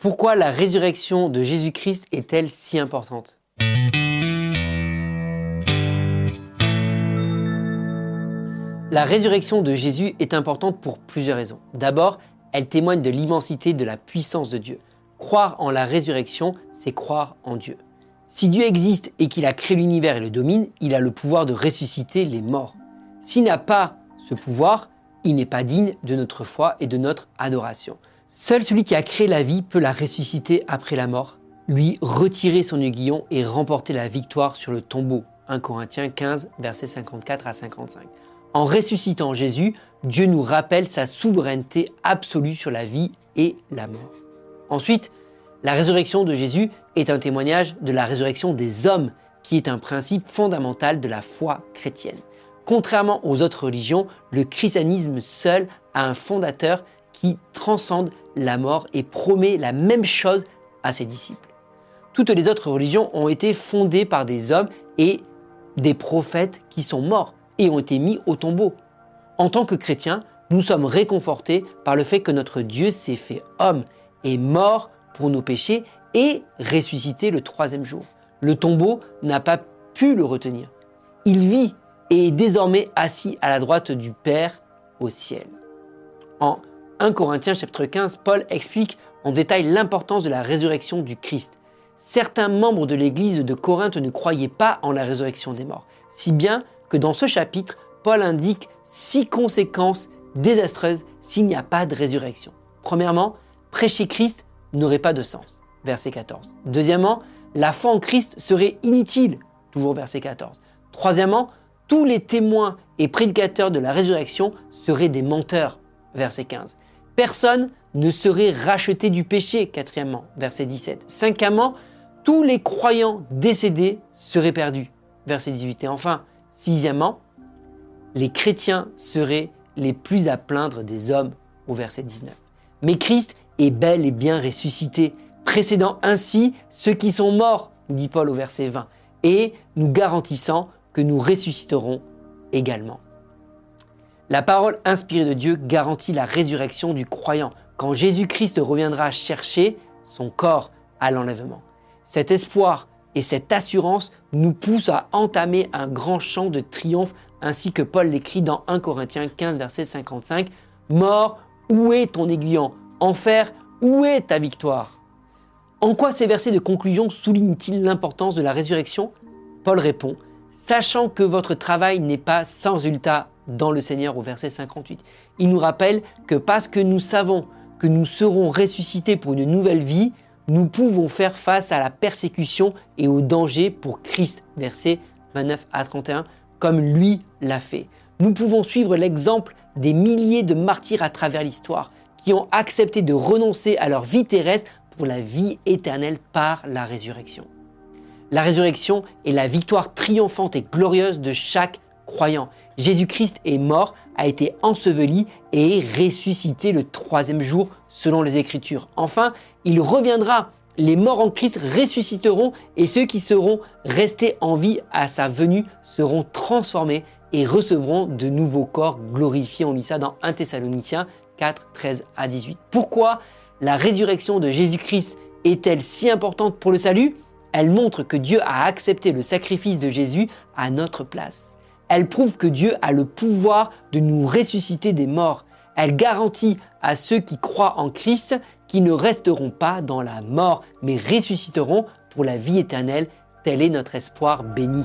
Pourquoi la résurrection de Jésus-Christ est-elle si importante? La résurrection de Jésus est importante pour plusieurs raisons. D'abord, elle témoigne de l'immensité de la puissance de Dieu. Croire en la résurrection, c'est croire en Dieu. Si Dieu existe et qu'il a créé l'univers et le domine, il a le pouvoir de ressusciter les morts. S'il n'a pas ce pouvoir, il n'est pas digne de notre foi et de notre adoration. Seul celui qui a créé la vie peut la ressusciter après la mort, lui retirer son aiguillon et remporter la victoire sur le tombeau. 1 Corinthiens 15, versets 54 à 55. En ressuscitant Jésus, Dieu nous rappelle sa souveraineté absolue sur la vie et la mort. Ensuite, la résurrection de Jésus est un témoignage de la résurrection des hommes, qui est un principe fondamental de la foi chrétienne. Contrairement aux autres religions, le christianisme seul a un fondateur qui transcende la mort et promet la même chose à ses disciples. Toutes les autres religions ont été fondées par des hommes et des prophètes qui sont morts et ont été mis au tombeau. En tant que chrétiens, nous sommes réconfortés par le fait que notre Dieu s'est fait homme, est mort pour nos péchés et ressuscité le troisième jour. Le tombeau n'a pas pu le retenir. Il vit et est désormais assis à la droite du Père au ciel. En 1 Corinthiens chapitre 15, Paul explique en détail l'importance de la résurrection du Christ. Certains membres de l'église de Corinthe ne croyaient pas en la résurrection des morts, si bien que dans ce chapitre, Paul indique six conséquences désastreuses s'il n'y a pas de résurrection. Premièrement, prêcher Christ n'aurait pas de sens. Verset 14. Deuxièmement, la foi en Christ serait inutile. Toujours verset 14. Troisièmement, tous les témoins et prédicateurs de la résurrection seraient des menteurs. Verset 15. Personne ne serait racheté du péché. Quatrièmement, verset 17. Cinquièmement, tous les croyants décédés seraient perdus. Verset 18. Et enfin, Sixièmement, les chrétiens seraient les plus à plaindre des hommes au verset 19. Mais Christ est bel et bien ressuscité, précédant ainsi ceux qui sont morts, dit Paul au verset 20, et nous garantissant que nous ressusciterons également. La parole inspirée de Dieu garantit la résurrection du croyant quand Jésus-Christ reviendra chercher son corps à l'enlèvement. Cet espoir et cette assurance nous pousse à entamer un grand chant de triomphe, ainsi que Paul l'écrit dans 1 Corinthiens 15, verset 55. Mort, où est ton aiguillon? Enfer, où est ta victoire? En quoi ces versets de conclusion soulignent-ils l'importance de la résurrection? Paul répond, sachant que votre travail n'est pas sans résultat dans le Seigneur au verset 58. Il nous rappelle que parce que nous savons que nous serons ressuscités pour une nouvelle vie, nous pouvons faire face à la persécution et au danger pour Christ, versets 29 à 31, comme lui l'a fait. Nous pouvons suivre l'exemple des milliers de martyrs à travers l'histoire qui ont accepté de renoncer à leur vie terrestre pour la vie éternelle par la résurrection. La résurrection est la victoire triomphante et glorieuse de chaque croyant. Jésus-Christ est mort, a été enseveli et est ressuscité le troisième jour selon les Écritures. Enfin, il reviendra. Les morts en Christ ressusciteront et ceux qui seront restés en vie à sa venue seront transformés et recevront de nouveaux corps glorifiés. On lit ça dans 1 Thessaloniciens 4, 13 à 18. Pourquoi la résurrection de Jésus-Christ est-elle si importante pour le salut? Elle montre que Dieu a accepté le sacrifice de Jésus à notre place. Elle prouve que Dieu a le pouvoir de nous ressusciter des morts. Elle garantit à ceux qui croient en Christ qu'ils ne resteront pas dans la mort, mais ressusciteront pour la vie éternelle. Tel est notre espoir béni.